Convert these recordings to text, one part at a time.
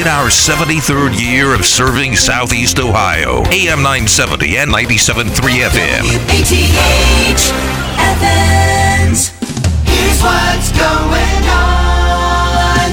in our 73rd year of serving Southeast Ohio. AM 970 and 97.3 FM. WATH Athens. Here's what's going on.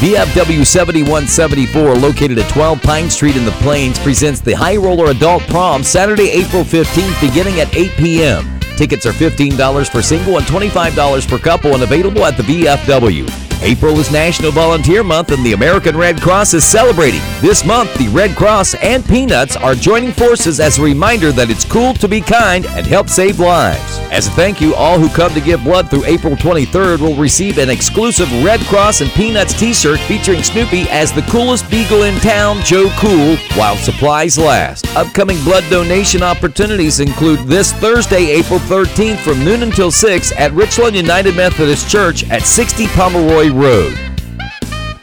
VFW 7174, located at 12 Pine Street in the Plains, presents the High Roller Adult Prom Saturday, April 15th, beginning at 8 p.m. Tickets are $15 for single and $25 per couple and available at the VFW. April is National Volunteer Month and the American Red Cross is celebrating. This month, the Red Cross and Peanuts are joining forces as a reminder that it's cool to be kind and help save lives. As a thank you, all who come to give blood through April 23rd will receive an exclusive Red Cross and Peanuts t-shirt featuring Snoopy as the coolest beagle in town, Joe Cool, while supplies last. Upcoming blood donation opportunities include this Thursday, April 13th from noon until 6 at Richland United Methodist Church at 60 Pomeroy Road.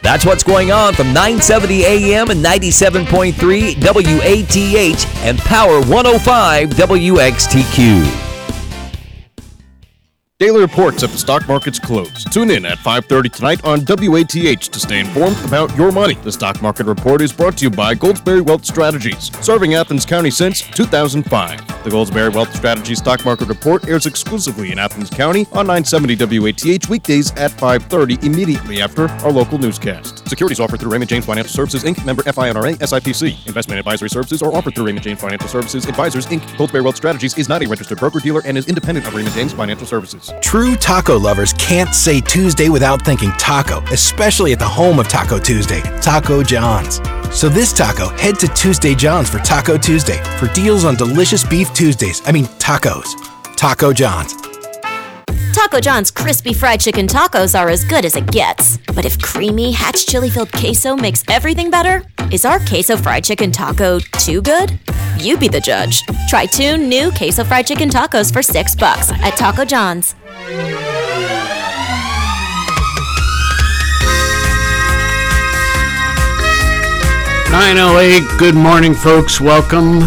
That's what's going on from 970 AM and 97.3 WATH and Power 105 WXTQ. Daily reports if the stock market's close. Tune in at 5:30 tonight on WATH to stay informed about your money. The stock market report is brought to you by Goldsberry Wealth Strategies, serving Athens County since 2005. The Goldsberry Wealth Strategies stock market report airs exclusively in Athens County on 970 WATH weekdays at 5:30 immediately after our local newscast. Securities offered through Raymond James Financial Services Inc., member FINRA SIPC. Investment advisory services are offered through Raymond James Financial Services Advisors Inc. Goldsberry Wealth Strategies is not a registered broker dealer and is independent of Raymond James Financial Services. True taco lovers can't say Tuesday without thinking taco, especially at the home of Taco Tuesday, Taco John's. So this taco, head to Tuesday John's for Taco Tuesday for deals on delicious beef Tuesdays. I mean tacos. Taco John's. Taco John's crispy fried chicken tacos are as good as it gets. But if creamy, hatch chili filled queso makes everything better, is our queso fried chicken taco too good? You be the judge. Try two new queso fried chicken tacos for six bucks at Taco John's. 908, good morning, folks. Welcome.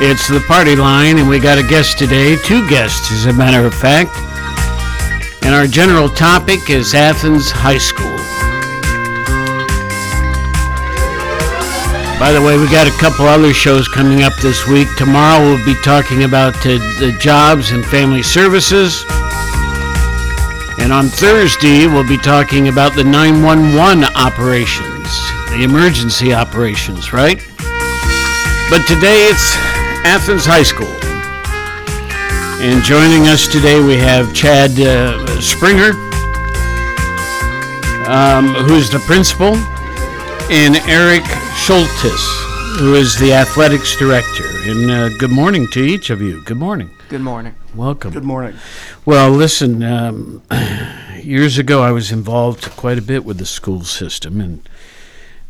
It's the party line, and we got a guest today, two guests, as a matter of fact. And our general topic is Athens High School. By the way, we got a couple other shows coming up this week. Tomorrow we'll be talking about uh, the jobs and family services. And on Thursday, we'll be talking about the 911 operations, the emergency operations, right? But today it's Athens High School. And joining us today, we have Chad uh, Springer, um, who's the principal, and Eric Sholtis, who is the athletics director. And uh, good morning to each of you. Good morning. Good morning. Welcome. Good morning. Well, listen, um, years ago I was involved quite a bit with the school system and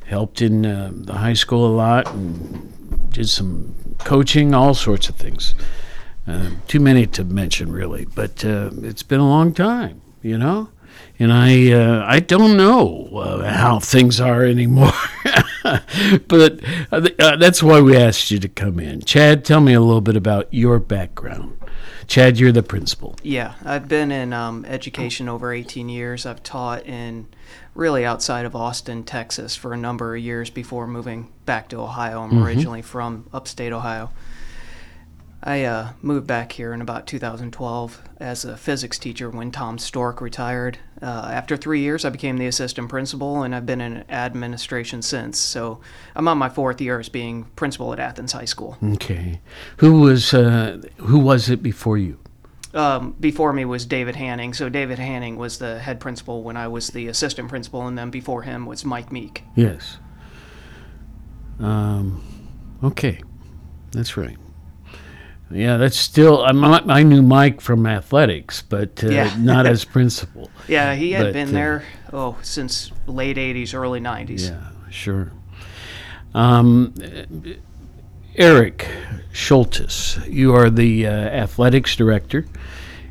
helped in uh, the high school a lot and did some coaching, all sorts of things. Uh, too many to mention, really, but uh, it's been a long time, you know? And I, uh, I don't know uh, how things are anymore. but uh, uh, that's why we asked you to come in. Chad, tell me a little bit about your background. Chad, you're the principal. Yeah, I've been in um, education over 18 years. I've taught in really outside of Austin, Texas for a number of years before moving back to Ohio. I'm originally from upstate Ohio. I uh, moved back here in about 2012 as a physics teacher when Tom Stork retired. Uh, after three years, I became the assistant principal, and I've been in administration since. So I'm on my fourth year as being principal at Athens High School. Okay. Who was uh, who was it before you? um, before me was David Hanning. So David Hanning was the head principal when I was the assistant principal, and then before him was Mike Meek. Yes. Um, okay, that's right. Yeah, that's still. I'm, I knew Mike from athletics, but uh, Yeah. not as principal. Yeah, he had But, been uh, there oh since late '80s, early '90s. Yeah, sure. Um, Eric Sholtis, you are the uh, athletics director,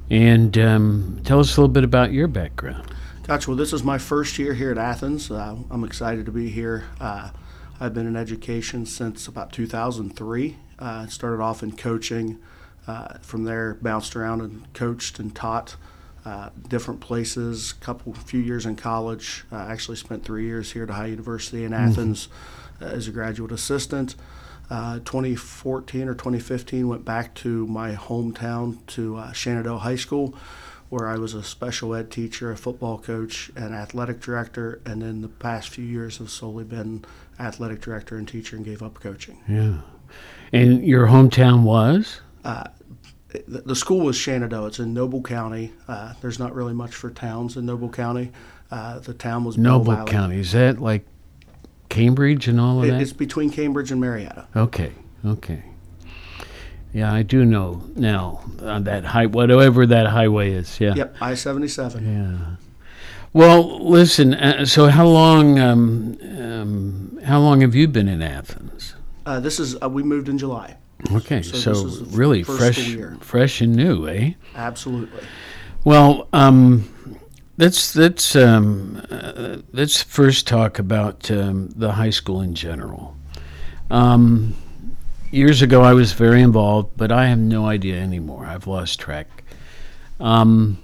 and um, tell us a little bit about your background. Gotcha. Well, this is my first year here at Athens. Uh, I'm excited to be here. Uh, I've been in education since about 2003. Uh, started off in coaching. Uh, from there, bounced around and coached and taught uh, different places. Couple, few years in college. Uh, actually spent three years here at Ohio University in Athens uh, as a graduate assistant. Uh, 2014 or 2015, went back to my hometown to uh, Shenandoah High School, where I was a special ed teacher, a football coach, and athletic director. And then the past few years have solely been athletic director and teacher, and gave up coaching. Yeah. And your hometown was? the, the school was Shenandoah. It's in Noble County. Uh, there's not really much for towns in Noble County. Uh, the town was Noble. County. Is that like Cambridge and all of It- that? it's between Cambridge and Marietta. Okay, okay. Yeah, I do know now on that high, whatever that highway is. Yeah. Yep, I-77. Yeah. Well, listen. Uh, so, how long? Um, um, how long have you been in Athens? Uh, this is uh, we moved in July. Okay, So so, this is the f- really fresh, fresh and new, eh? Absolutely. Well, um, let's let's um, uh, let's first talk about um, the high school in general. Um, years ago, I was very involved, but I have no idea anymore. I've lost track. Um,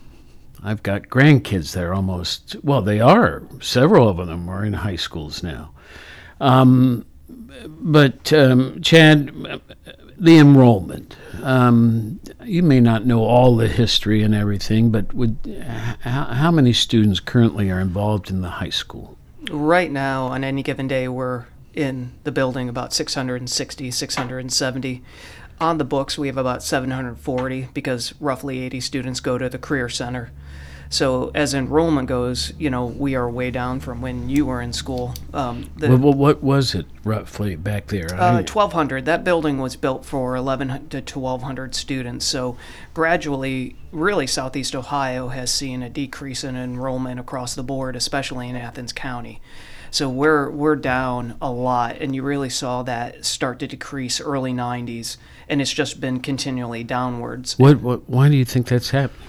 I've got grandkids there almost. Well, they are. Several of them are in high schools now. Um, but um, Chad, the enrollment. Um, you may not know all the history and everything, but would how, how many students currently are involved in the high school? Right now, on any given day, we're in the building about 660, 670. On the books, we have about 740 because roughly 80 students go to the Career Center. So, as enrollment goes, you know, we are way down from when you were in school. Um, the, What, what, what was it roughly back there? uh, 1,200. That building was built for 11 to 1,200 students. So gradually, really, Southeast Ohio has seen a decrease in enrollment across the board, especially in Athens County. So we're we're down a lot, and you really saw that start to decrease early 90s, and it's just been continually downwards. what, what, why do you think that's happening?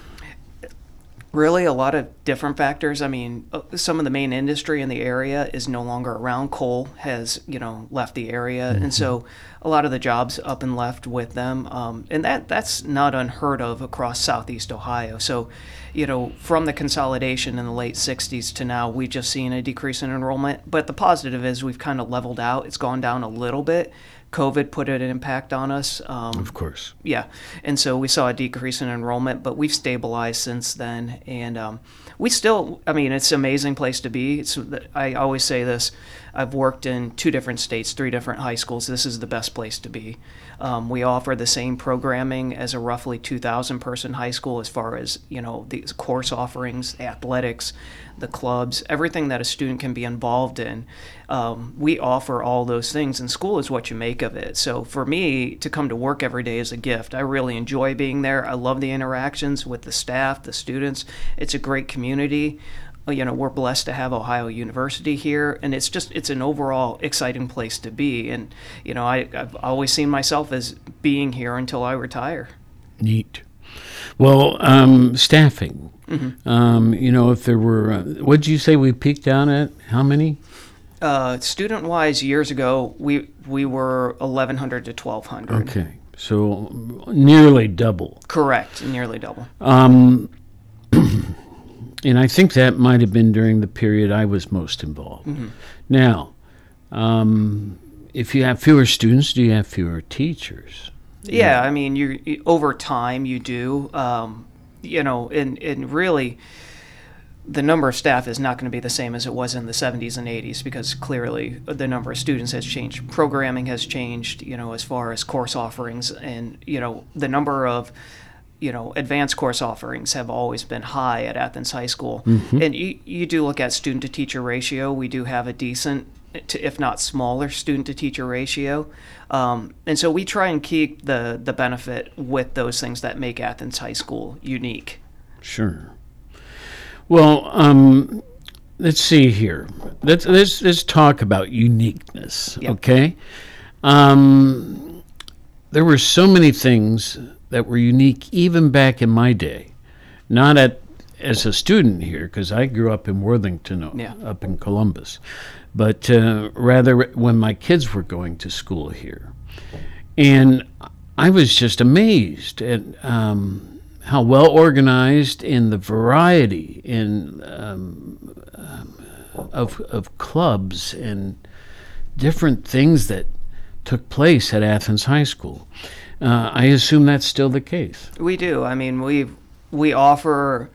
Really, a lot of different factors. I mean, uh, some of the main industry in the area is no longer around. Coal has, you know, left the area, and so a lot of the jobs up and left with them. Um, and that that's not unheard of across Southeast Ohio. So, you know, from the consolidation in the late '60s to now, we've just seen a decrease in enrollment. But the positive is we've kind of leveled out. It's gone down a little bit. COVID put an impact on us. Um, Of course. yeah, and so we saw a decrease in enrollment, but we've stabilized since then, and um, we still. I mean, it's an amazing place to be. It's, I always say this. I've worked in two different states, three different high schools. This is the best place to be. Um, we offer the same programming as a roughly 2,000 person high school, as far as you know, the course offerings, athletics, the clubs, everything that a student can be involved in. Um, we offer all those things, and school is what you make of it. So for me, to come to work every day is a gift. I really enjoy being there. I love the interactions with the staff, the students. It's a great community. You know, we're blessed to have Ohio University here, and it's just it's an overall exciting place to be. And you know, I, I've always seen myself as being here until I retire. Neat. Well, um, staffing. Mm-hmm. Um, you know, if there were, uh, what did you say we peaked down at? How many? Uh, student wise, years ago, we we were 1,100 to 1,200. Okay, so nearly double. Correct, nearly double. Um, and I think that might have been during the period I was most involved. Now, um, if you have fewer students, do you have fewer teachers? Yeah, I mean, you you- over time you do, um, you know, and and really, the number of staff is not going to be the same as it was in the 70s and 80s because clearly the number of students has changed, programming has changed, you know, as far as course offerings, and you know, the number of you know, advanced course offerings have always been high at Athens High School. And you, you do look at student to teacher ratio. We do have a decent, to, if not smaller, student to teacher ratio. Um, and so we try and keep the, the benefit with those things that make Athens High School unique. Sure. Well, um, let's see here. Let's let's let's talk about uniqueness. Yep. Okay. Um, there were so many things that were unique even back in my day. Not at as a student here, because I grew up in Worthington, Yeah. up in Columbus, but uh, rather when my kids were going to school here, and I was just amazed at um, how well organized in the variety in um, um, of of clubs and different things that took place at Athens High School. Uh, I assume that's still the case. We do. I mean, we we offer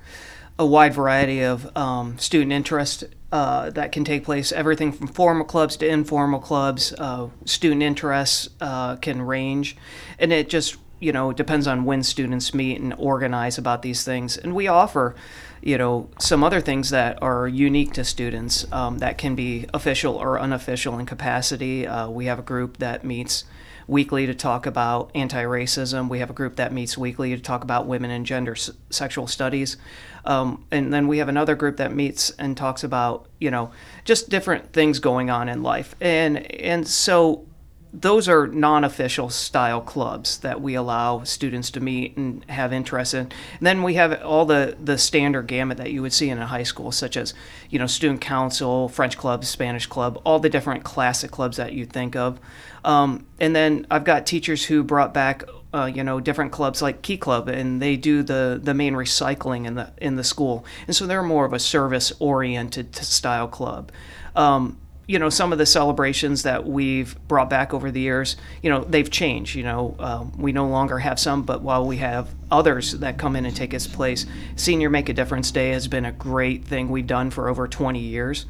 a wide variety of um, student interest uh, that can take place. Everything from formal clubs to informal clubs. Uh, student interests uh, can range, and it just you know depends on when students meet and organize about these things. And we offer you know some other things that are unique to students um, that can be official or unofficial in capacity. Uh, we have a group that meets weekly to talk about anti-racism. We have a group that meets weekly to talk about women and gender s- sexual studies, um, and then we have another group that meets and talks about you know just different things going on in life. And and so those are non-official style clubs that we allow students to meet and have interest in. And then we have all the the standard gamut that you would see in a high school, such as you know student council, French club, Spanish club, all the different classic clubs that you think of. Um, and then I've got teachers who brought back. Uh, you know, different clubs like Key Club, and they do the the main recycling in the in the school, and so they're more of a service oriented style club. Um, you know some of the celebrations that we've brought back over the years you know they've changed you know um, we no longer have some but while we have others that come in and take its place senior make a difference day has been a great thing we've done for over 20 years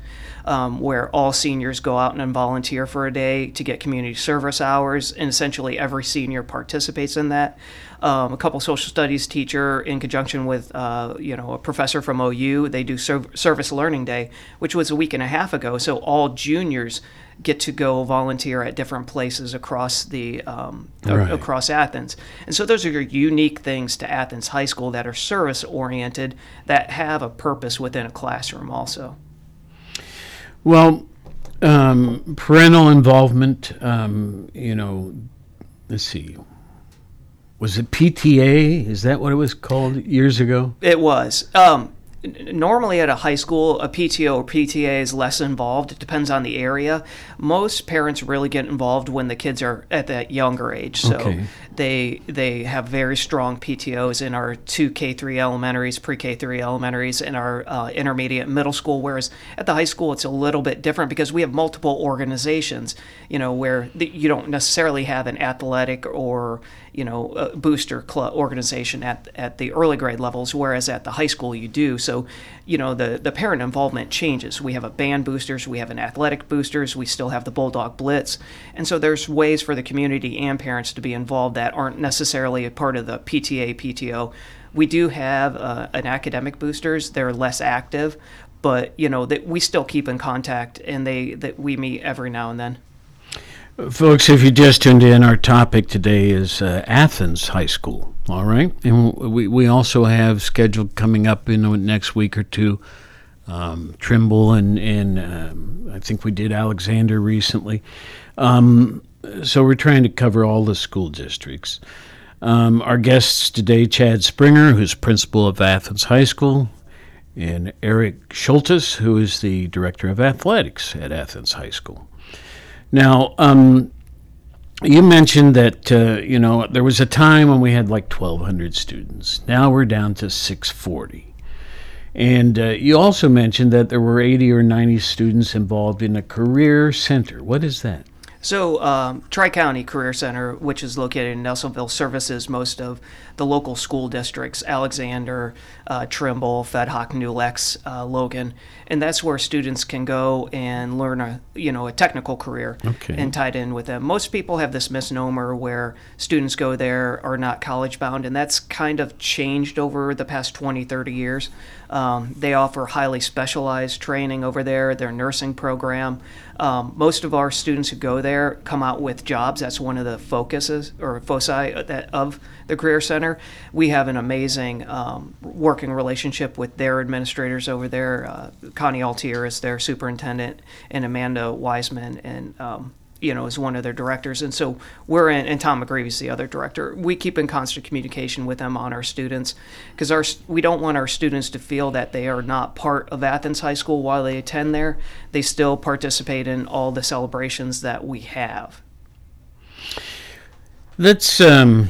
um, where all seniors go out and volunteer for a day to get community service hours and essentially every senior participates in that um, a couple social studies teacher in conjunction with uh, you know a professor from OU. They do serv- service learning day, which was a week and a half ago. So all juniors get to go volunteer at different places across the um, a- across Athens. And so those are your unique things to Athens High School that are service oriented that have a purpose within a classroom also. Well, um, parental involvement, um, you know, let's see. Was it PTA? Is that what it was called years ago? It was. Um, normally at a high school, a PTO or PTA is less involved. It depends on the area. Most parents really get involved when the kids are at that younger age. So Okay. They they have very strong PTOs in our two K three elementaries, pre K three elementaries, and our uh, intermediate middle school. Whereas at the high school, it's a little bit different because we have multiple organizations. You know, where the, you don't necessarily have an athletic or you know booster club organization at at the early grade levels, whereas at the high school you do. So, you know, the the parent involvement changes. We have a band boosters, we have an athletic boosters, we still have the Bulldog Blitz, and so there's ways for the community and parents to be involved that aren't necessarily a part of the PTA PTO. We do have uh, an academic boosters; they're less active, but you know that we still keep in contact, and they that we meet every now and then. Folks, if you just tuned in, our topic today is uh, Athens High School. All right. And we, we also have scheduled coming up in the next week or two um, Trimble and, and um, I think we did Alexander recently. Um, so we're trying to cover all the school districts. Um, our guests today, Chad Springer, who's principal of Athens High School, and Eric Sholtis, who is the director of athletics at Athens High School. Now, um, you mentioned that uh, you know there was a time when we had like 1,200 students. Now we're down to 640. And uh, you also mentioned that there were 80 or 90 students involved in a career center. What is that? So, um, Tri County Career Center, which is located in Nelsonville, services most of the local school districts Alexander, uh, Trimble, Fed Hoc, Nulex, uh, Logan. And that's where students can go and learn a you know a technical career Okay. and tied in with them. Most people have this misnomer where students go there are not college bound, and that's kind of changed over the past 20, 30 years. Um, they offer highly specialized training over there, their nursing program. Um, most of our students who go there come out with jobs. That's one of the focuses or foci of the Career Center. We have an amazing um, working relationship with their administrators over there. Uh, Connie Altier is their superintendent, and Amanda Wiseman and um, you know, is one of their directors. And so we're in, and Tom McGreevy is the other director. We keep in constant communication with them on our students because our we don't want our students to feel that they are not part of Athens High School while they attend there. They still participate in all the celebrations that we have. Let's um,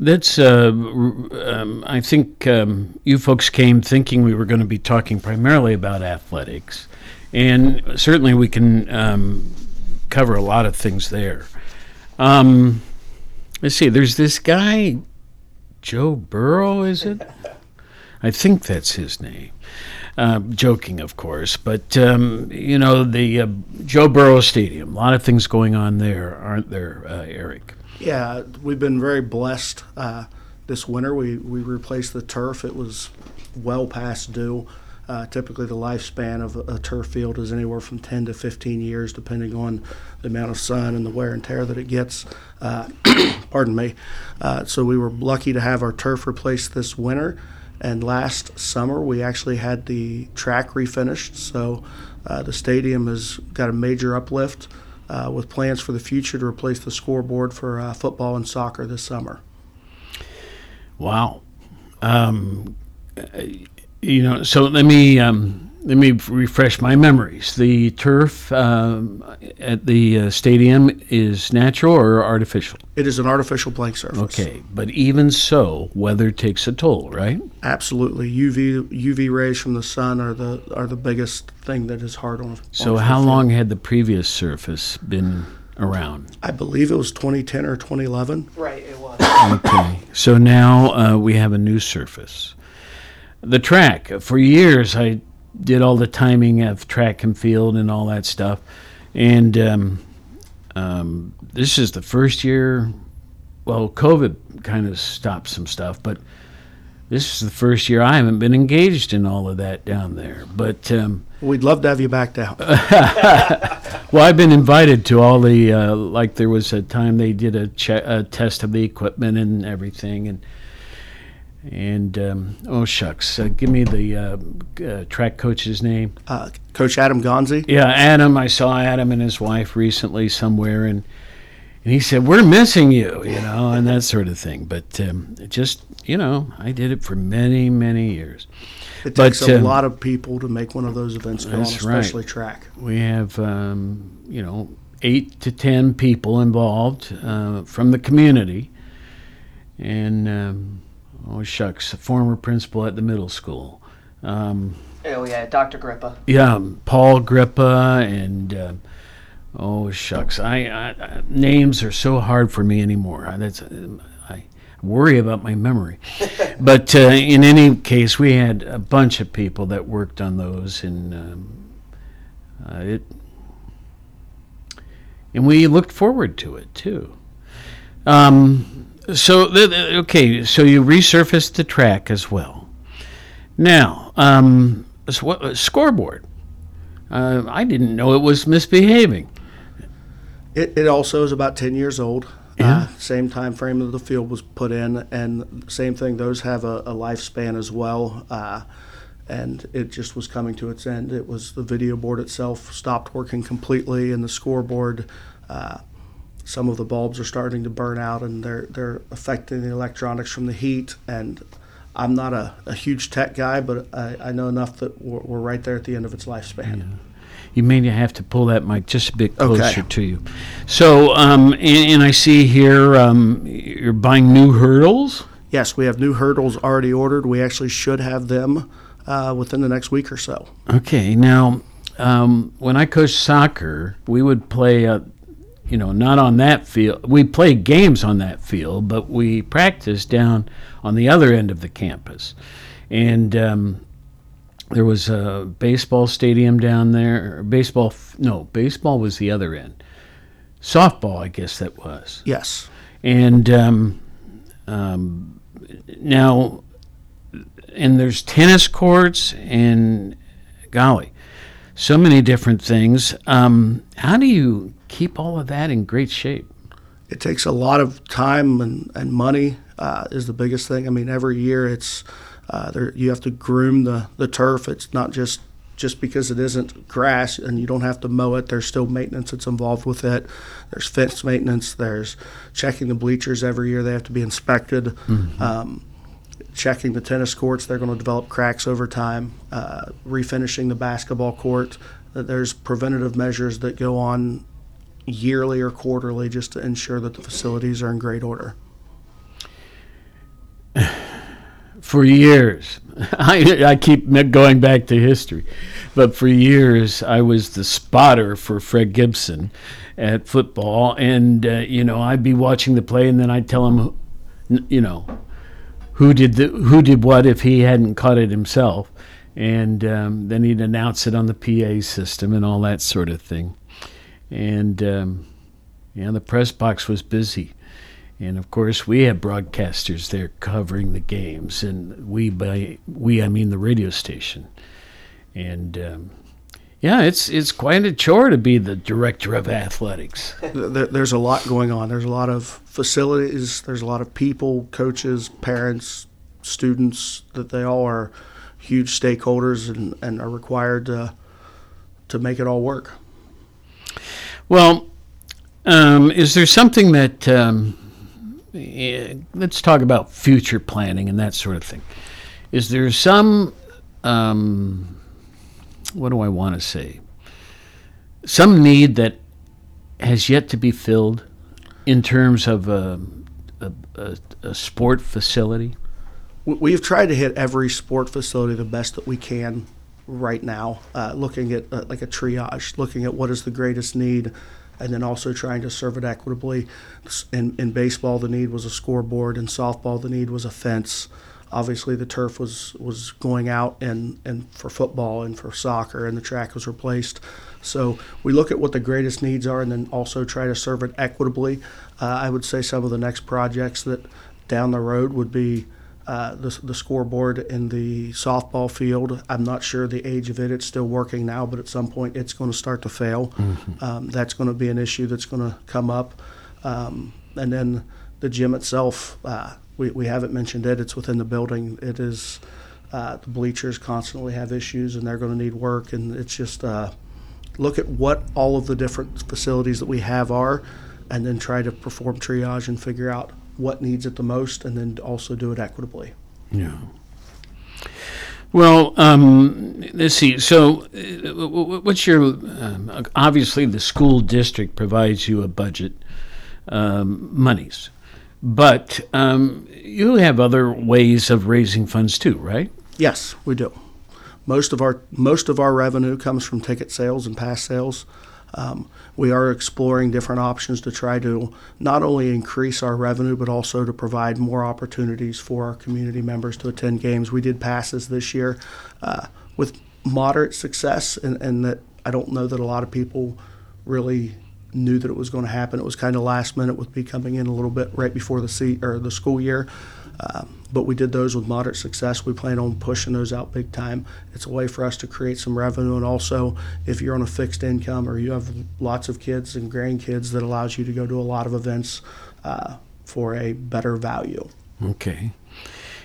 That's, uh, um, I think um, you folks came thinking we were going to be talking primarily about athletics. And certainly we can um, cover a lot of things there. Um, let's see, there's this guy, Joe Burrow, is it? I think that's his name. Uh, joking, of course, but um, you know the uh, Joe Burrow Stadium. A lot of things going on there, aren't there, uh, Eric? Yeah, we've been very blessed uh, this winter. We, we replaced the turf. It was well past due. Uh, typically, the lifespan of a, a turf field is anywhere from 10 to 15 years, depending on the amount of sun and the wear and tear that it gets. Uh, pardon me. Uh, so, we were lucky to have our turf replaced this winter. And last summer, we actually had the track refinished. So, uh, the stadium has got a major uplift uh, with plans for the future to replace the scoreboard for uh, football and soccer this summer. Wow. Um, uh, you know, so let me um, let me refresh my memories. The turf um, at the uh, stadium is natural or artificial. It is an artificial blank surface. Okay, but even so, weather takes a toll, right? Absolutely. UV UV rays from the sun are the are the biggest thing that is hard on. So, on how long had the previous surface been around? I believe it was 2010 or 2011. Right, it was. Okay, so now uh, we have a new surface. The track. For years, I did all the timing of track and field and all that stuff, and um, um, this is the first year. Well, COVID kind of stopped some stuff, but this is the first year I haven't been engaged in all of that down there. But um, We'd love to have you back down. well, I've been invited to all the uh, like. There was a time they did a, che- a test of the equipment and everything, and and um, oh shucks, uh, give me the uh, uh, track coach's name. Uh, Coach Adam Gonzi. Yeah, Adam. I saw Adam and his wife recently somewhere, and and he said we're missing you, you know, and that sort of thing. But um, just you know, I did it for many many years. It takes But, a um, lot of people to make one of those events go on, That's right. especially track. We have, um, you know, eight to ten people involved uh, from the community, and um, oh shucks, a former principal at the middle school. Um, Oh yeah, Dr. Grippa. yeah, Paul Grippa and uh, oh shucks, I, I, names are so hard for me anymore. I, that's I worry about my memory. but uh, in any case, we had a bunch of people that worked on those, and um, uh, it and we looked forward to it too. Um, so okay, so you resurfaced the track as well. Now, um, uh, scoreboard. Uh, I didn't know it was misbehaving. It, it also is about 10 years old. Yeah. Uh, same time frame that the field was put in, and same thing. Those have a, a lifespan as well. Uh, and it just was coming to its end. It was the video board itself stopped working completely, and the scoreboard. Uh, some of the bulbs are starting to burn out, and they're they're affecting the electronics from the heat. And I'm not a, a huge tech guy, but I, I know enough that we're, we're right there at the end of its lifespan. You may have to pull that mic just a bit closer Okay. to you. So, um, and, and I see here um, you're buying new hurdles. Yes, we have new hurdles already ordered. We actually should have them uh, within the next week or so. Okay, now um, when I coached soccer, we would play, uh, you know, not on that field. We played games on that field, but we practiced down on the other end of the campus, and um, there was a baseball stadium down there. Baseball, no, baseball was the other end. Softball, I guess that was. Yes. And um, um, now, and there's tennis courts and golly, so many different things. Um, how do you keep all of that in great shape? It takes a lot of time and, and money uh, is the biggest thing. I mean, every year it's uh, there, you have to groom the, the turf. It's not just just because it isn't grass and you don't have to mow it. There's still maintenance that's involved with it. There's fence maintenance. There's checking the bleachers every year. They have to be inspected. Um, checking the tennis courts. They're going to develop cracks over time. Uh, refinishing the basketball court. There's preventative measures that go on yearly or quarterly just to ensure that the facilities are in great order. for years, I, I keep going back to history, but for years I was the spotter for Fred Gibson at football, and uh, you know I'd be watching the play, and then I'd tell him, you know, who did the who did what if he hadn't caught it himself, and um, then he'd announce it on the PA system and all that sort of thing, and um, yeah, the press box was busy. And of course, we had broadcasters there covering the games, and we by we I mean the radio station. And um, yeah, it's it's quite a chore to be the director of athletics. There, there's a lot going on. There's a lot of facilities. There's a lot of people, coaches, parents, students that they all are huge stakeholders and, and are required to to make it all work. Well, um, is there something that um, eh, let's talk about future planning and that sort of thing? Is there some um, what do I want to say? Some need that has yet to be filled in terms of a, a, a, a sport facility. We've tried to hit every sport facility the best that we can right now, uh, looking at uh, like a triage, looking at what is the greatest need, and then also trying to serve it equitably. In, in baseball, the need was a scoreboard. In softball, the need was a fence. Obviously, the turf was, was going out, and, and for football and for soccer, and the track was replaced. So we look at what the greatest needs are, and then also try to serve it equitably. Uh, I would say some of the next projects that down the road would be uh, the, the scoreboard in the softball field. I'm not sure the age of it. It's still working now, but at some point it's going to start to fail. Um, that's going to be an issue that's going to come up. Um, and then the gym itself, uh, we, we haven't mentioned it. It's within the building. It is, uh, the bleachers constantly have issues and they're going to need work. And it's just uh, look at what all of the different facilities that we have are and then try to perform triage and figure out what needs it the most and then also do it equitably. Yeah. Well, um, let's see. So, uh, what's your? Um, obviously, the school district provides you a budget, um, monies, but um, you have other ways of raising funds too, right? Yes, we do. Most of our most of our revenue comes from ticket sales and pass sales. Um, we are exploring different options to try to not only increase our revenue, but also to provide more opportunities for our community members to attend games. We did passes this year uh, with moderate success, and, and that I don't know that a lot of people really knew that it was going to happen. It was kind of last minute with me coming in a little bit right before the se- or the school year. Um, but we did those with moderate success. We plan on pushing those out big time. It's a way for us to create some revenue, and also if you're on a fixed income or you have lots of kids and grandkids, that allows you to go to a lot of events uh, for a better value. Okay.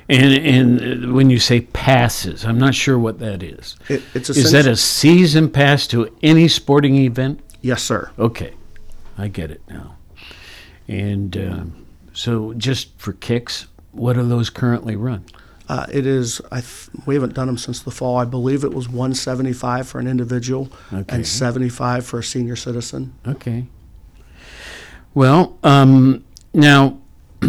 And and uh, when you say passes, I'm not sure what that is. It, it's Is that a season pass to any sporting event? yes, sir. Okay, I get it now. And um, so, just for kicks, what are those currently run? Uh, it is. I th- we haven't done them since the fall. I believe it was 175 for an individual Okay. and 75 for a senior citizen. Okay. Well, um, now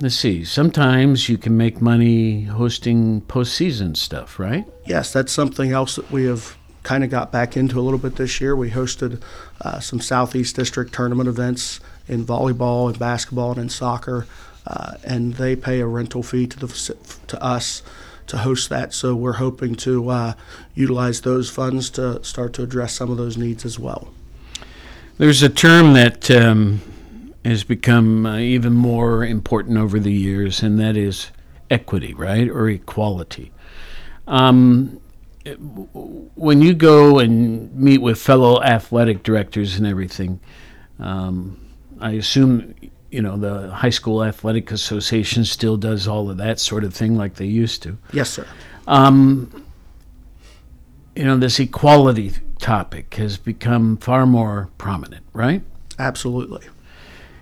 let's see. Sometimes you can make money hosting postseason stuff, right? Yes, that's something else that we have kind of got back into a little bit this year. We hosted uh, some Southeast District tournament events in volleyball and basketball and in soccer, uh, and they pay a rental fee to the to us to host that. So we're hoping to uh, utilize those funds to start to address some of those needs as well. There's a term that um, has become uh, even more important over the years, and that is equity, right, or equality. Um, when you go and meet with fellow athletic directors and everything, um, I assume you know the high school athletic association still does all of that sort of thing like they used to. Yes, sir. Um, you know, this equality topic has become far more prominent, right? Absolutely.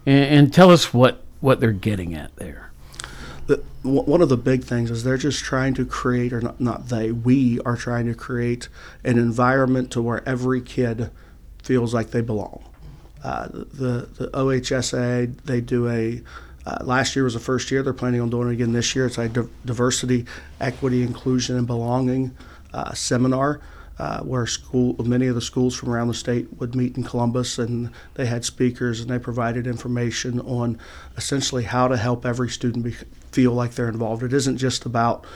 And, and tell us what what they're getting at there. the, one of the big things is they're just trying to create, or not, not they, we are trying to create an environment to where every kid feels like they belong. The the OHSA they do a Uh, last year was the first year. They're planning on doing it again this year. It's a di- diversity, equity, inclusion, and belonging uh, seminar. Uh, where school, many of the schools from around the state would meet in Columbus, and they had speakers and they provided information on essentially how to help every student be, feel like they're involved. It isn't just about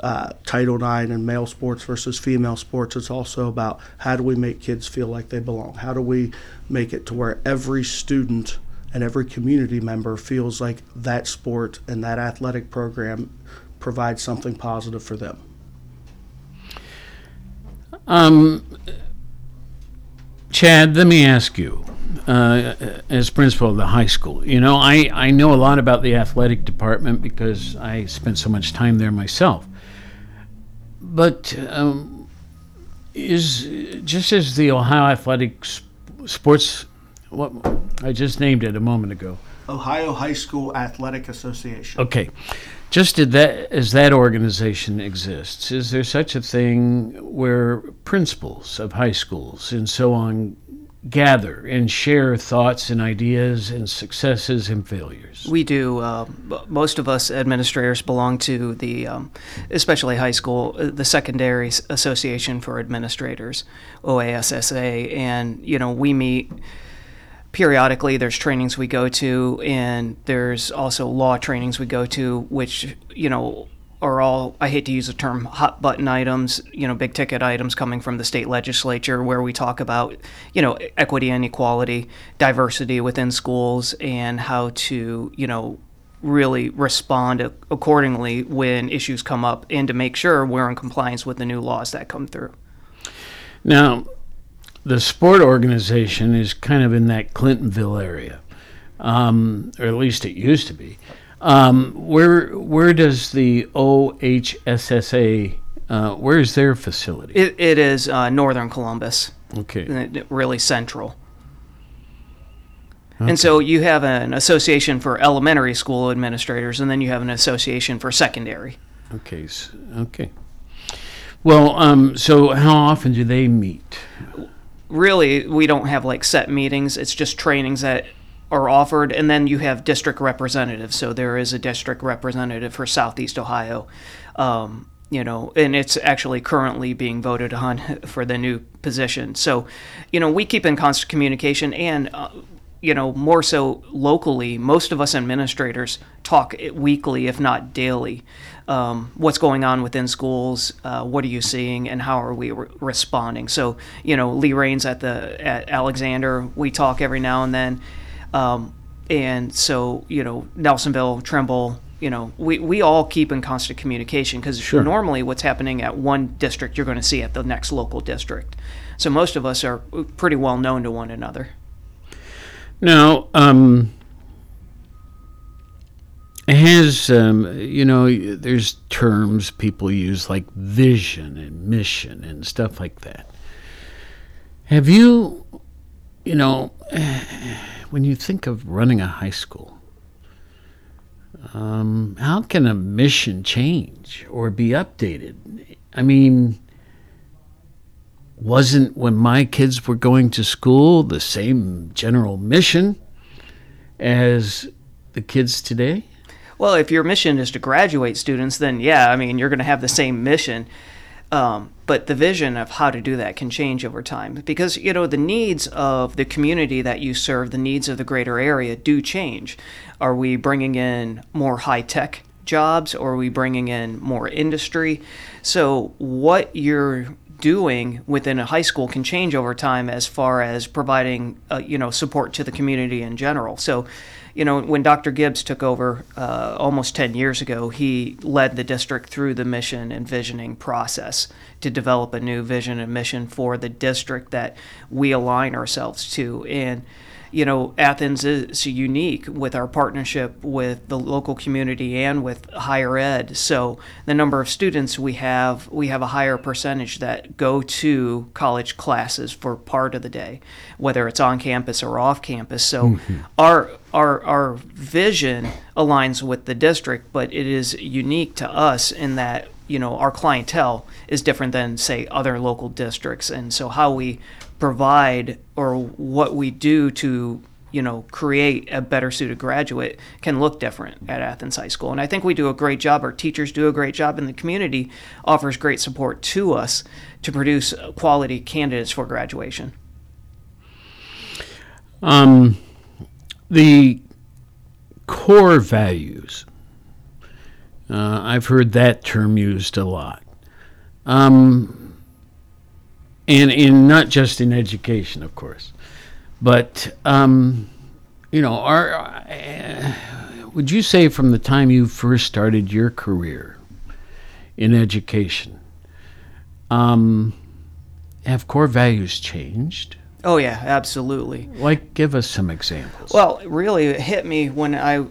uh, Title IX and male sports versus female sports. It's also about how do we make kids feel like they belong? How do we make it to where every student and every community member feels like that sport and that athletic program provides something positive for them? Um, Chad, let me ask you, uh, as principal of the high school, you know, I, I know a lot about the athletic department because I spent so much time there myself. But um, is just as the Ohio Athletic Sp- Sports, what I just named it a moment ago. Ohio High School Athletic Association. Okay, just that as that organization exists, is there such a thing where principals of high schools and so on gather and share thoughts and ideas and successes and failures? We do. Uh, most of us administrators belong to the, um, especially high school, uh, the Secondary Association for Administrators, OASSA, and you know we meet periodically. There's trainings we go to, and there's also law trainings we go to, which you know are all I hate to use the term hot button items, you know, big ticket items coming from the state legislature where we talk about, you know, equity and equality, diversity within schools and how to, you know, really respond accordingly when issues come up and to make sure we're in compliance with the new laws that come through. Now, the sport organization is kind of in that Clintonville area, um, or at least it used to be. Um, where where does the OHSSA? Uh, where is their facility? It, it is uh, northern Columbus. okay. really central. And so you have an association for elementary school administrators, and then you have an association for secondary. Okay. Okay. Well, um, so how often do they meet? Really, we don't have like set meetings. It's just trainings that are offered, and then you have district representatives. So there is a district representative for Southeast Ohio. Um, you know, and it's actually currently being voted on for the new position. So, you know, we keep in constant communication, and uh, you know, more so locally, most of us administrators talk weekly, if not daily. Um, what's going on within schools? Uh, what are you seeing, and how are we re- responding? So, you know, Lee Rains at the at Alexander, we talk every now and then, um, and so you know, Nelsonville, Trimble, you know, we, we all keep in constant communication because Sure. normally what's happening at one district, you're going to see at the next local district. So most of us are pretty well known to one another. Now, um, has um, you know, there's terms people use like vision and mission and stuff like that. Have you, you know, when you think of running a high school, um, how can a mission change or be updated? I mean, wasn't when my kids were going to school the same general mission as the kids today? Well, if your mission is to graduate students, then yeah, I mean, you're going to have the same mission. Um, but the vision of how to do that can change over time because, you know, the needs of the community that you serve, the needs of the greater area do change. Are we bringing in more high tech jobs or are we bringing in more industry? So, what you're doing within a high school can change over time as far as providing uh, you know support to the community in general. So you know when dr gibbs took over uh, almost 10 years ago he led the district through the mission and visioning process to develop a new vision and mission for the district that we align ourselves to. And you know, Athens is unique with our partnership with the local community and with higher ed. So the number of students we have, we have a higher percentage that go to college classes for part of the day, whether it's on campus or off campus. So mm-hmm. our our our vision aligns with the district, but it is unique to us in that you know our clientele is different than say other local districts, and so how we provide or what we do to you know, create a better suited graduate can look different at Athens High School. And I think we do a great job. Our teachers do a great job, and the community offers great support to us to produce quality candidates for graduation. Um, the core values. Uh, I've heard that term used a lot. Um, and in not just in education, of course, but um, you know, are uh, would you say from the time you first started your career in education, um, have core values changed? Oh yeah, absolutely. Like, give us some examples. Well, really, it hit me when I.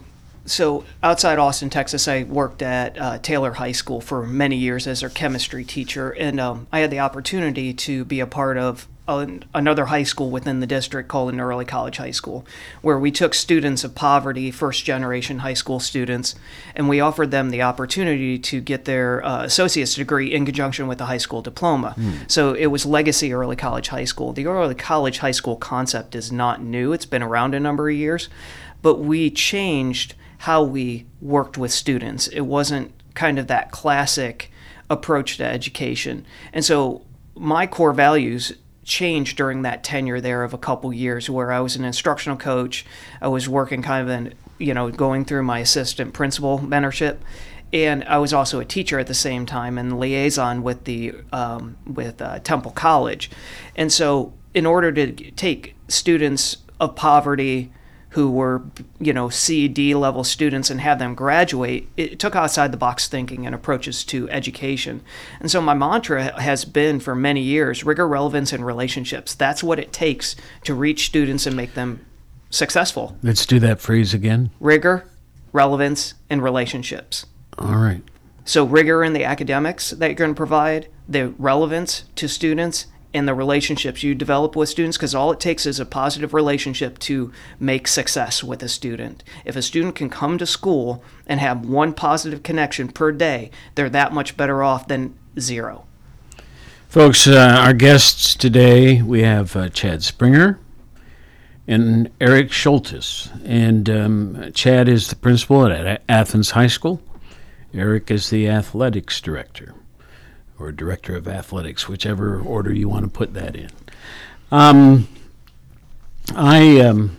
So outside Austin, Texas, I worked at uh, Taylor High School for many years as their chemistry teacher, and um, I had the opportunity to be a part of an, another high school within the district called an early college high school, where we took students of poverty, first generation high school students, and we offered them the opportunity to get their uh, associate's degree in conjunction with a high school diploma. So it was Legacy Early College High School. The early college high school concept is not new, it's been around a number of years, but we changed how we worked with students. It wasn't kind of that classic approach to education. And so my core values changed during that tenure there of a couple years where I was an instructional coach. I was working kind of in, you know, going through my assistant principal mentorship. And I was also a teacher at the same time and liaison with the um, with uh, Temple College, and so in order to take students of poverty who were you know C D level students and have them graduate it took outside the box thinking and approaches to education and so my mantra has been for many years rigor relevance and relationships that's what it takes to reach students and make them successful Let's do that phrase again. rigor relevance and relationships All right. so rigor in the academics that you're going to provide, the relevance to students, and the relationships you develop with students, because all it takes is a positive relationship to make success with a student. If a student can come to school and have one positive connection per day, they're that much better off than zero. Folks, uh, our guests today, we have uh, Chad Springer and Eric Sholtis. And um, Chad is the principal at Athens High School. Eric is the athletics director, or director of athletics, whichever order you want to put that in. Um, I um,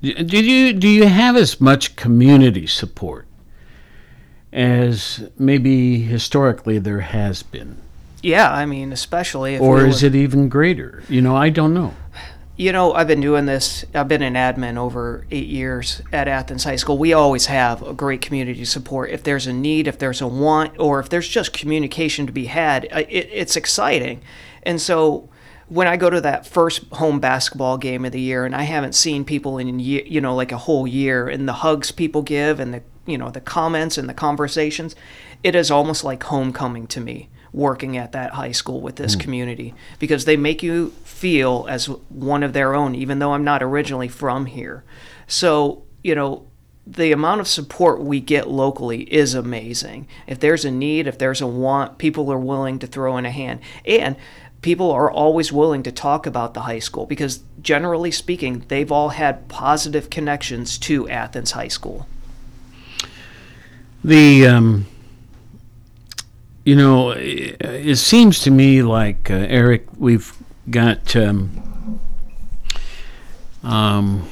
did you do you have as much community support as maybe historically there has been? Yeah, I mean, especially if or we is it even greater? You know, I don't know. You know, I've been doing this. I've been an admin over eight years at Athens High School. We always have a great community support. If there's a need, if there's a want, or if there's just communication to be had, it, it's exciting. And so when I go to that first home basketball game of the year, and I haven't seen people in you know like a whole year, and the hugs people give, and the you know the comments and the conversations, it is almost like homecoming to me working at that high school with this community because they make you feel as one of their own even though I'm not originally from here. So, you know, the amount of support we get locally is amazing. If there's a need, if there's a want, people are willing to throw in a hand. And people are always willing to talk about the high school because generally speaking, they've all had positive connections to Athens High School. The um, you know, it, it seems to me like uh, Eric, we've got um, um,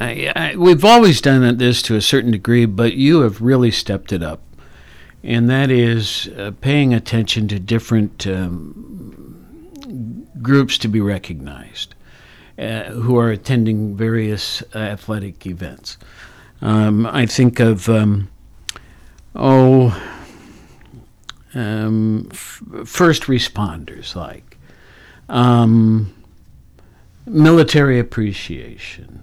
I, I, we've always done this to a certain degree, but you have really stepped it up, and that is uh, paying attention to different um, groups to be recognized uh, who are attending various uh, athletic events. Um, I think of um, oh, um, f- first responders like um, military appreciation.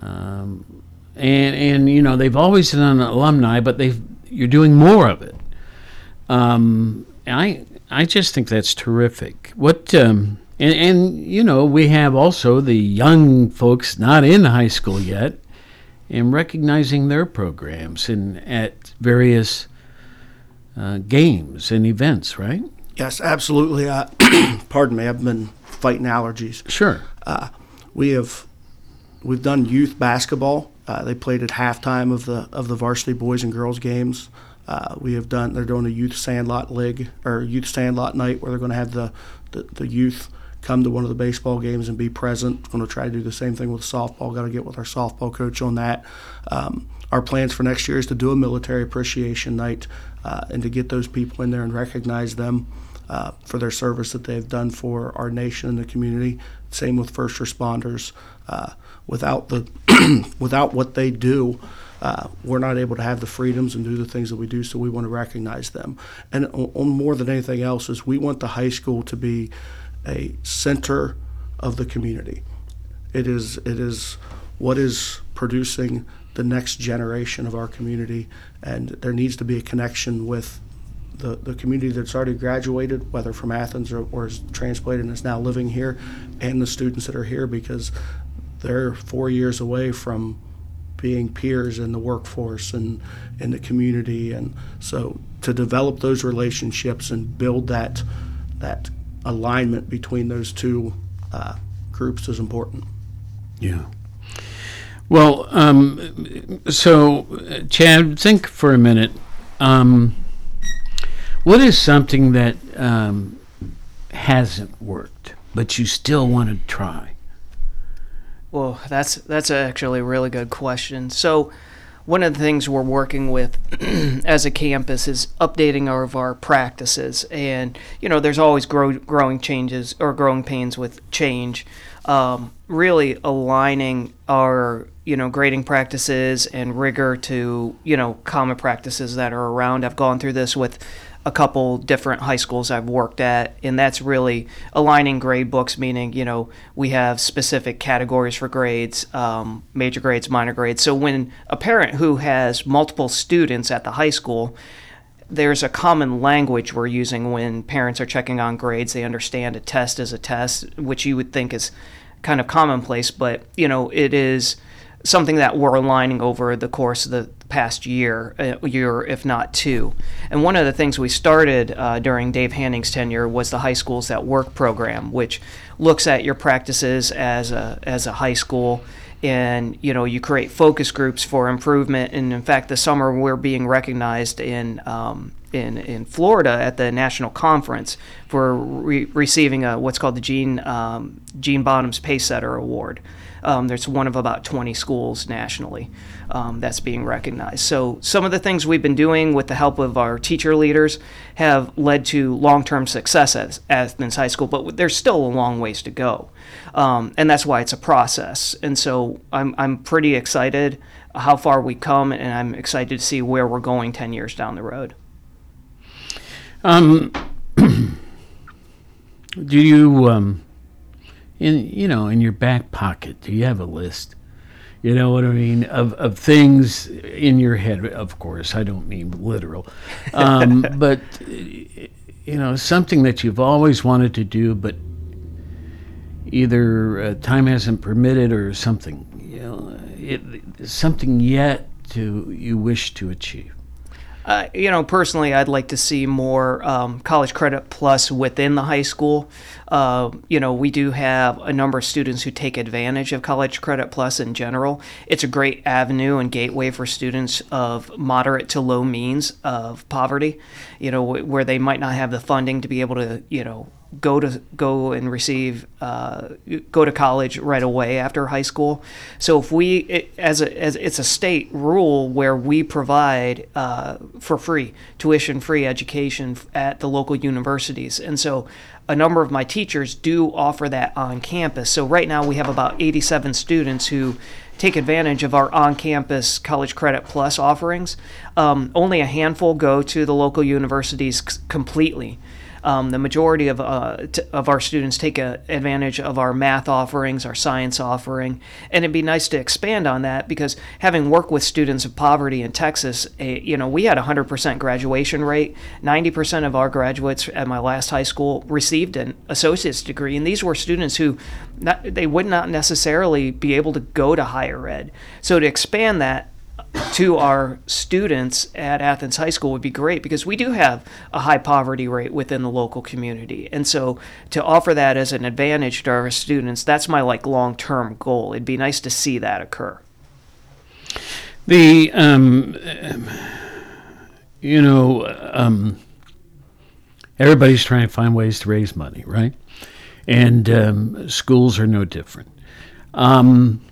Um, and and you know they've always done alumni, but they've you're doing more of it. Um, I I just think that's terrific. What um, and, and you know we have also the young folks not in high school yet, and recognizing their programs and at various uh, games and events, right? Yes, absolutely. Uh, pardon me. I've been fighting allergies. Sure. Uh, We have we've done youth basketball. Uh, they played at halftime of the of the varsity boys and girls games. Uh, we have done. They're doing a youth sandlot league or youth sandlot night where they're going to have the, the the youth come to one of the baseball games and be present. Going to try to do the same thing with softball. Got to get with our softball coach on that. Um, our plans for next year is to do a military appreciation night uh, and to get those people in there and recognize them uh, for their service that they've done for our nation and the community. Same with first responders. Uh, without the without what they do, uh, we're not able to have the freedoms and do the things that we do. So we want to recognize them. And on, on more than anything else, is we want the high school to be a center of the community. It is it is what is producing the next generation of our community, and there needs to be a connection with the, the community that's already graduated, whether from Athens or, or is transplanted and is now living here, and the students that are here because they're four years away from being peers in the workforce and in the community. And so to develop those relationships and build that that alignment between those two uh, groups is important. Yeah. Well, um, so Chad, think for a minute. Um, what is something that um, hasn't worked, but you still want to try? Well, that's that's actually a really good question. So, one of the things we're working with as a campus is updating our, of our practices, and you know, there's always grow, growing changes or growing pains with change. Um, really aligning our you know grading practices and rigor to you know common practices that are around. I've gone through this with a couple different high schools I've worked at, and that's really aligning grade books, meaning, you know, we have specific categories for grades, um, major grades, minor grades. So when a parent who has multiple students at the high school, there's a common language we're using when parents are checking on grades. They understand a test is a test, which you would think is kind of commonplace, but, you know, it is something that we're aligning over the course of the past year, a year if not two. And one of the things we started uh, during Dave Hanning's tenure was the High Schools That Work program, which looks at your practices as a as a high school. And you know you create focus groups for improvement. And in fact, this summer we're being recognized in um, in in Florida at the national conference for re- receiving a what's called the Gene um, Gene Bottoms Pacesetter Award. Um, there's one of about 20 schools nationally um, that's being recognized. So some of the things we've been doing with the help of our teacher leaders have led to long-term success at Athens High School, but there's still a long ways to go, um, and that's why it's a process. And so I'm I'm pretty excited how far we come, and I'm excited to see where we're going 10 years down the road. Um, do you, um, in you know, in your back pocket, do you have a list? You know what I mean of of things in your head. Of course, I don't mean literal, um, but you know something that you've always wanted to do, but either uh, time hasn't permitted or something. You know, it, something yet to you wish to achieve. Uh, you know, personally, I'd like to see more um, college credit plus within the high school. Uh, you know, we do have a number of students who take advantage of college credit plus in general. It's a great avenue and gateway for students of moderate to low means of poverty. You know, wh- where they might not have the funding to be able to, you know, go to go and receive uh, go to college right away after high school. So if we it, as a as it's a state rule where we provide uh, for free tuition free education at the local universities, and so a number of my teachers do offer that on campus. So right now we have about 87 students who take advantage of our on-campus college credit plus offerings. Um, only a handful go to the local universities c- completely. Um, the majority of, uh, t- of our students take a, advantage of our math offerings, our science offering, and it'd be nice to expand on that because having worked with students of poverty in Texas, eh, you know, we had a 100% graduation rate. 90% of our graduates at my last high school received an associate's degree, and these were students who not, they would not necessarily be able to go to higher ed. So to expand that to our students at Athens High School would be great because we do have a high poverty rate within the local community. And so to offer that as an advantage to our students, that's my like long-term goal. It'd be nice to see that occur. The um, you know, um, everybody's trying to find ways to raise money, right? And um, schools are no different. Um,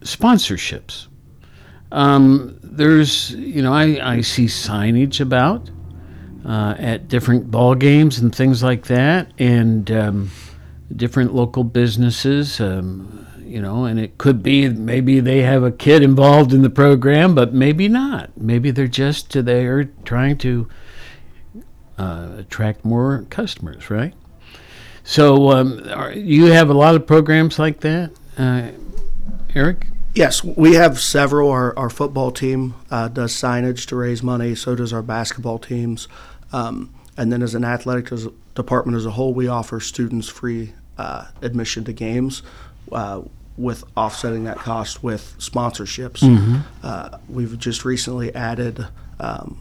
sponsorships. Um, there's, you know, I, I see signage about uh, at different ball games and things like that, and um, different local businesses. Um, you know, and it could be maybe they have a kid involved in the program, but maybe not. Maybe they're just they're trying to uh, attract more customers, right? So um, are, you have a lot of programs like that, uh, Eric. Yes, we have several. Our, our football team uh, does signage to raise money. So does our basketball teams. Um, and then, as an athletic as department as a whole, we offer students free uh, admission to games. Uh, with offsetting that cost with sponsorships. Mm-hmm. Uh, we've just recently added um,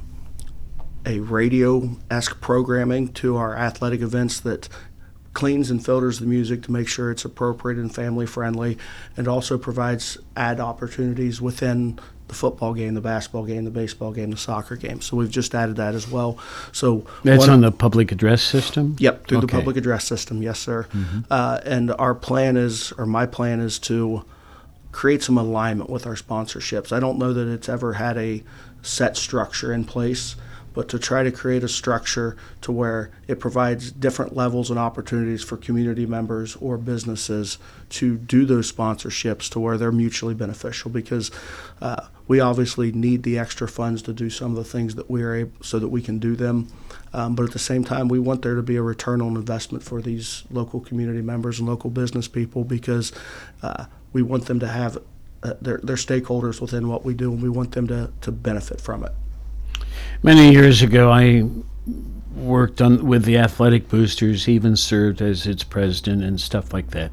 a radio esque programming to our athletic events that cleans and filters the music to make sure it's appropriate and family friendly, and also provides ad opportunities within the football game, the basketball game, the baseball game, the soccer game. So we've just added that as well. So That's on the public address system. Yep, through the public address system. Yes, sir. Uh, and our plan is, or my plan is to create some alignment with our sponsorships. I don't know that it's ever had a set structure in place, but to try to create a structure to where it provides different levels and opportunities for community members or businesses to do those sponsorships to where they're mutually beneficial because uh, we obviously need the extra funds to do some of the things that we are able so that we can do them. Um, but at the same time, we want there to be a return on investment for these local community members and local business people because uh, we want them to have uh, their, their stakeholders within what we do and we want them to, to benefit from it. Many years ago, I worked on with the athletic boosters, even served as its president and stuff like that.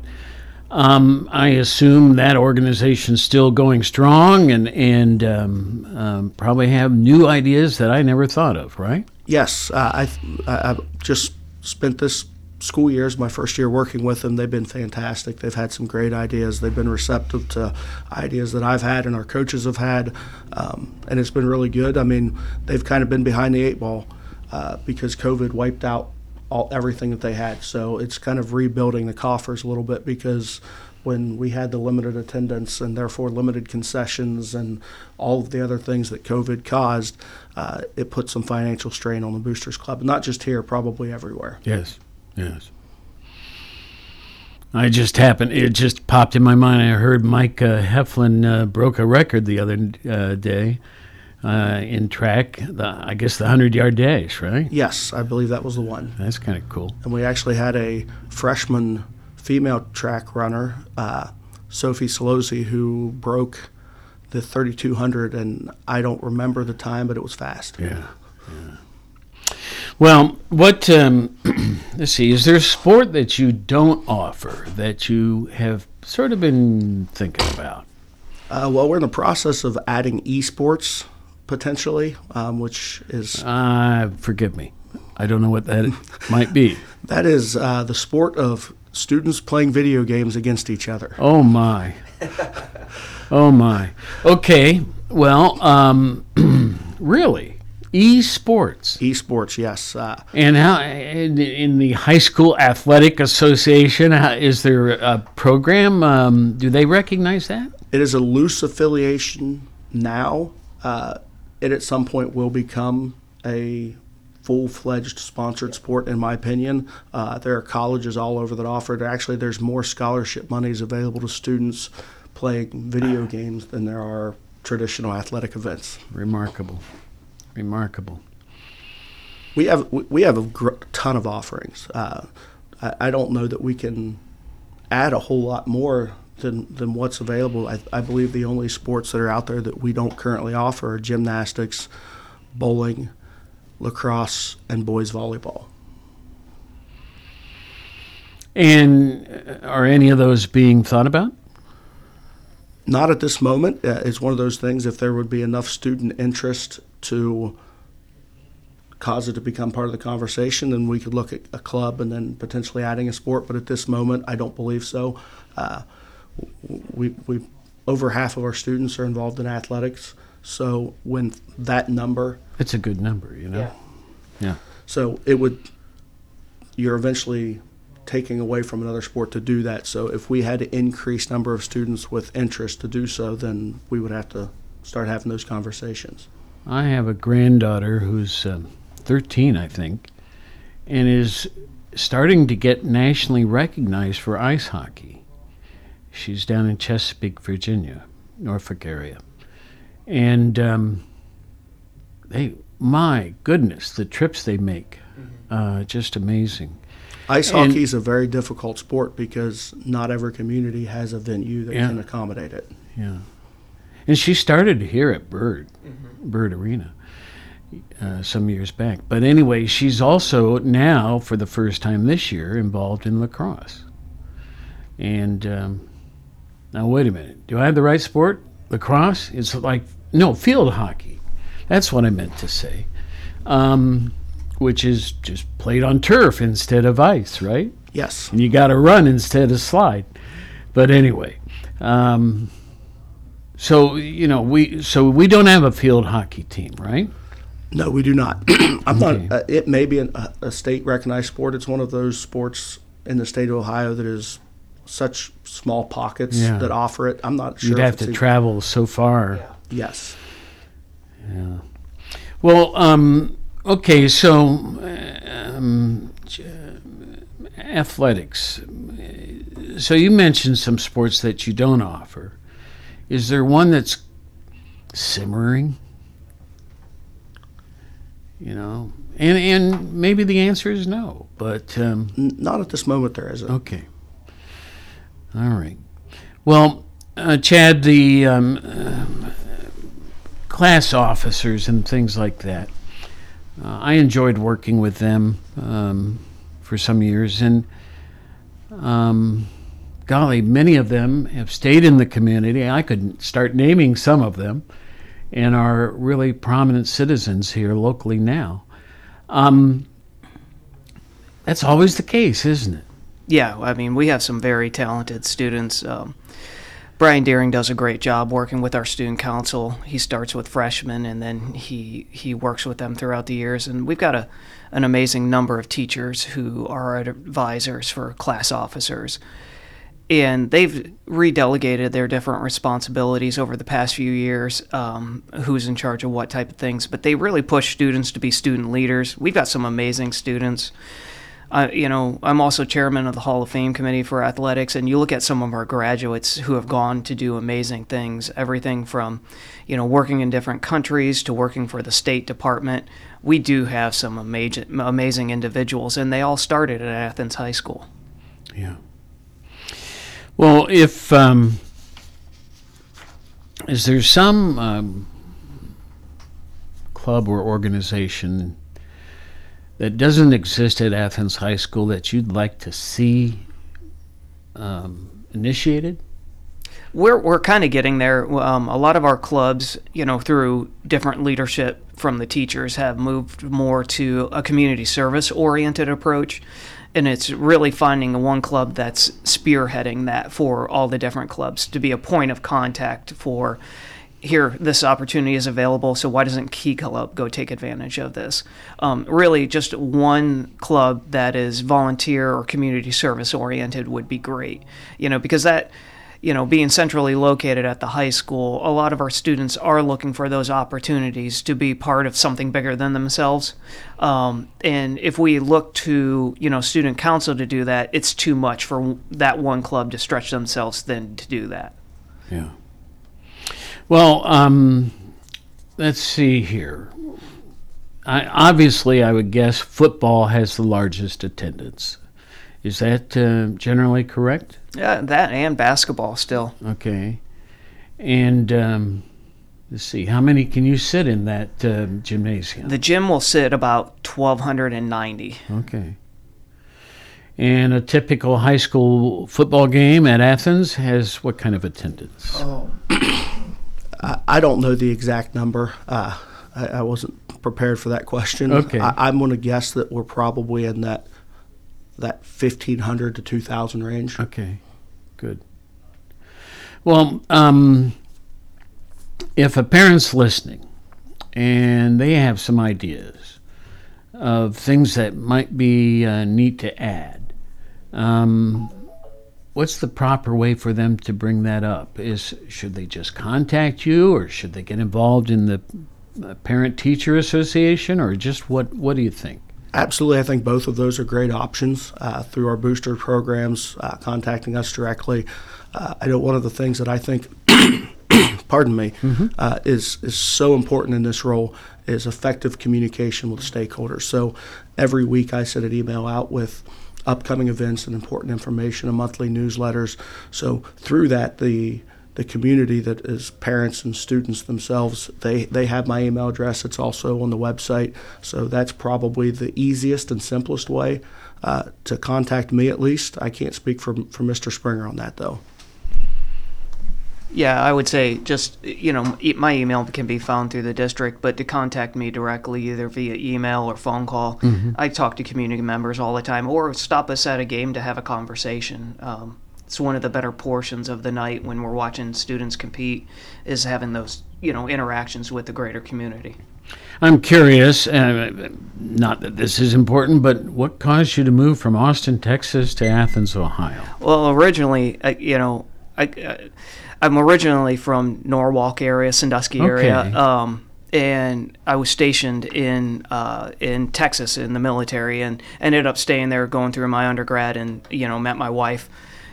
Um, I assume that organization's still going strong and and um, um, probably have new ideas that I never thought of. Right? Yes, uh, I, I just spent this school years, my first year working with them. They've been fantastic. They've had some great ideas. They've been receptive to ideas that I've had and our coaches have had, um, and it's been really good. I mean, they've kind of been behind the eight ball uh, because COVID wiped out all everything that they had. So it's kind of rebuilding the coffers a little bit because when we had the limited attendance and therefore limited concessions and all of the other things that COVID caused, uh, it put some financial strain on the Boosters Club. Not just here, probably everywhere. Yes. Yes. I just happened. It just popped in my mind. I heard Mike uh, Heflin uh, broke a record the other uh, day uh, in track. The, I guess the hundred yard dash, right? Yes, I believe that was the one. That's kind of cool. And we actually had a freshman female track runner, uh, Sophie Solosi, who broke the 3200, and I don't remember the time, but it was fast. Yeah. Well, what? Um, let's see. Is there a sport that you don't offer that you have sort of been thinking about? Uh, well, we're in the process of adding esports potentially, um, which is Uh, forgive me. I don't know what that might be. that is uh, the sport of students playing video games against each other. Oh my. Oh my. Okay. Well, um, really, esports. Esports, yes. Uh, And how in, in the high school athletic association how, is there a program? Um, do they recognize that? It is a loose affiliation now. Uh, it at some point will become a full-fledged sponsored sport, in my opinion. Uh, there are colleges all over that offer it. Actually, there's more scholarship monies available to students playing video games than there are traditional athletic events. Remarkable. Remarkable. We have we have a gr- ton of offerings. Uh, I, I don't know that we can add a whole lot more than than what's available. I, I believe the only sports that are out there that we don't currently offer are gymnastics, bowling, lacrosse, and boys volleyball. And uh, are any of those being thought about? Not at this moment. Uh, it's one of those things. If there would be enough student interest to cause it to become part of the conversation, then we could look at a club and then potentially adding a sport. But at this moment, I don't believe so. Uh, we, we over half of our students are involved in athletics. So when that number, It's a good number, you know. Yeah. yeah. so it would, you're eventually taking away from another sport to do that. So if we had to increase number of students with interest to do so, then we would have to start having those conversations. I have a granddaughter who's um, 13, I think, and is starting to get nationally recognized for ice hockey. She's down in Chesapeake, Virginia, Norfolk area. And um, they, my goodness, the trips they make, uh, just amazing. Ice hockey is a very difficult sport because not every community has a venue that Yeah. can accommodate it. Yeah. And she started here at Bird, Bird Arena, uh, some years back. But anyway, she's also now, for the first time this year, involved in lacrosse. And um, now, wait a minute. Do I have the right sport? Lacrosse? It's like, no, field hockey. That's what I meant to say. Um, which is just played on turf instead of ice, right? Yes. and you got to run instead of slide. But anyway, um, so you know we so we don't have a field hockey team, right? No, we do not. I'm Okay. not. Uh, it may be an, a, a state recognized sport. It's one of those sports in the state of Ohio that is such small pockets Yeah. that offer it. I'm not sure. You'd have to travel so far. Yes. Yeah. Well, um, okay, so um, athletics. So you mentioned some sports that you don't offer. Is there one that's simmering? You know, and and maybe the answer is no, but um, not at this moment. There isn't. Okay. All right. Well, uh, Chad, the um, um, class officers and things like that, uh, I enjoyed working with them um, for some years, and um, golly, many of them have stayed in the community. I could start naming some of them, and are really prominent citizens here locally now. Um, that's always the case, isn't it? Yeah, I mean, we have some very talented students. Um, Brian Deering does a great job working with our student council. He starts with freshmen and then he he works with them throughout the years. And we've got a an amazing number of teachers who are advisors for class officers. And they've redelegated their different responsibilities over the past few years, um, who's in charge of what type of things. But they really push students to be student leaders. We've got some amazing students. Uh, you know, I'm also chairman of the Hall of Fame Committee for Athletics, and you look at some of our graduates who have gone to do amazing things. Everything from, you know, working in different countries to working for the State Department. We do have some amazing, amazing individuals, and they all started at Athens High School. Yeah. Well, if um, is there some um, club or organization that doesn't exist at Athens High School that you'd like to see um, initiated? We're we're kind of getting there. Um, a lot of our clubs, you know, through different leadership from the teachers, have moved more to a community service oriented approach, and it's really finding one club that's spearheading that for all the different clubs to be a point of contact for. Here, this opportunity is available, so why doesn't Key Club go take advantage of this? Um, really, just one club that is volunteer or community service oriented would be great. You know, because that you know, being centrally located at the high school, a lot of our students are looking for those opportunities to be part of something bigger than themselves. Um, and if we look to, you know, student council to do that, it's too much for that one club to stretch themselves thin to do that. Yeah. Well, um, let's see here. I, obviously, I would guess football has the largest attendance. Is that uh, generally correct? Yeah, that and basketball still. Okay. And um, let's see, how many can you sit in that uh, gymnasium? The gym will sit about 1,290. Okay. And a typical high school football game at Athens has what kind of attendance? I, I don't know the exact number. Uh, I, I wasn't prepared for that question. Okay. I, I'm going to guess that we're probably in that that 1500 to 2000 range. Okay, good. Well, um, if a parent's listening and they have some ideas of things that might be uh, neat to add, um, what's the proper way for them to bring that up? Is should they just contact you, or should they get involved in the uh, parent teacher association, or just what? What do you think? Absolutely, I think both of those are great options uh, through our booster programs, uh, contacting us directly. Uh, I know one of the things that I think, pardon me, uh, is is so important in this role is effective communication with stakeholders. So every week I send an email out with upcoming events and important information, and monthly newsletters. So through that, the the community that is parents and students themselves, they, they have my email address. It's also on the website. So that's probably the easiest and simplest way uh, to contact me, at least. I can't speak for, for Mr. Springer on that, though. Yeah, I would say just, you know, e- my email can be found through the district, but to contact me directly, either via email or phone call, I talk to community members all the time, or stop us at a game to have a conversation. Um, it's one of the better portions of the night when we're watching students compete, is having those, you know, interactions with the greater community. I'm curious, uh, not that this is important, but what caused you to move from Austin, Texas to Athens, Ohio? Well, originally, uh, you know, I, uh, I'm originally from Norwalk area, Sandusky area, Okay. um, and I was stationed in uh, in Texas in the military, and ended up staying there, going through my undergrad, and you know, met my wife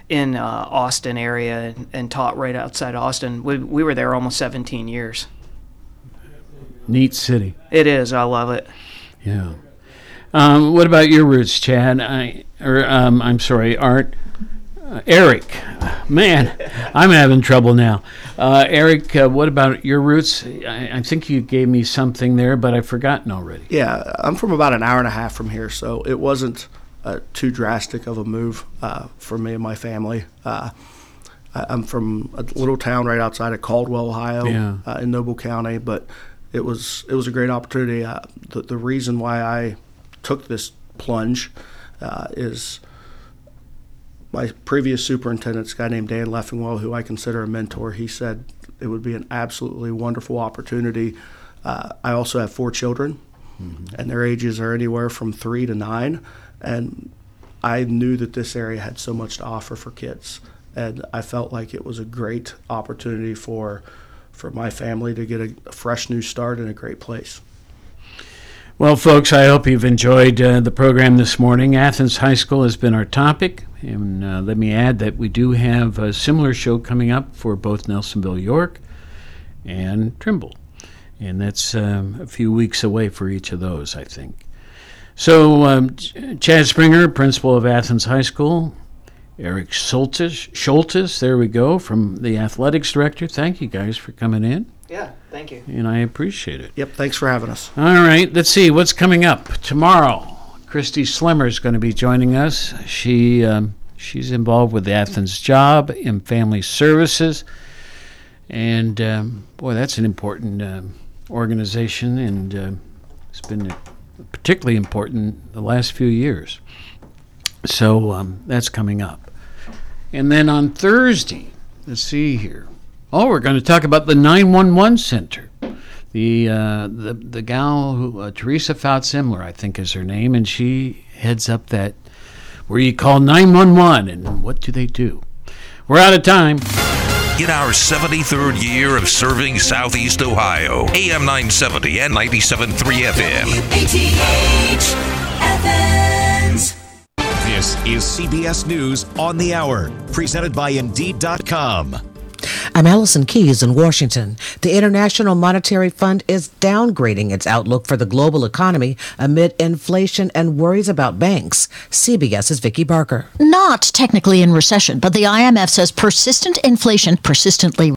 in uh, Austin area, and, and taught right outside Austin. We we were there almost 17 years. Neat city. It is. I love it. Yeah. Um, what about your roots, Chad? I, or um, I'm sorry, Art. Uh, Eric, man, I'm having trouble now. Uh, Eric, uh, what about your roots? I, I think you gave me something there, but I've forgotten already. Yeah, I'm from about an hour and a half from here, so it wasn't uh, too drastic of a move uh, for me and my family. Uh, I'm from a little town right outside of Caldwell, Ohio, Yeah. uh, in Noble County, but it was it was a great opportunity. Uh, the, the reason why I took this plunge uh, is my previous superintendent, a guy named Dan Leffingwell, who I consider a mentor, he said it would be an absolutely wonderful opportunity. Uh, I also have four children, and their ages are anywhere from three to nine. And I knew that this area had so much to offer for kids, and I felt like it was a great opportunity for for my family to get a, a fresh new start in a great place. Well, folks, I hope you've enjoyed uh, the program this morning. Athens High School has been our topic. And uh, let me add that we do have a similar show coming up for both Nelsonville, York, and Trimble. And that's um, a few weeks away for each of those, I think. So, um, Ch- Chad Springer, principal of Athens High School, Eric Schultes, Sholtis, there we go, from the athletics director. Thank you guys for coming in, Yeah. Thank you. and I appreciate it. Yep, thanks for having us. All right, let's see what's coming up tomorrow. Christy Slimmer is going to be joining us. She um, she's involved with the Athens Job in Family Services, and um, boy, that's an important um, organization, and uh, it's been particularly important the last few years. So um, that's coming up, and then on Thursday, let's see here. Oh, we're going to talk about the 911 center the uh, the the gal who uh, Teresa I think is her name, and she heads up that where you call 911 and what do they do? We're out of time. In our 73rd year of serving Southeast Ohio, AM 970 and 97.3 FM. WATH Athens. This is CBS News on the Hour, presented by Indeed.com. I'm Allison Keyes in Washington. The International Monetary Fund is downgrading its outlook for the global economy amid inflation and worries about banks. CBS's Vicki Barker. Not technically in recession, but the IMF says persistent inflation, persistently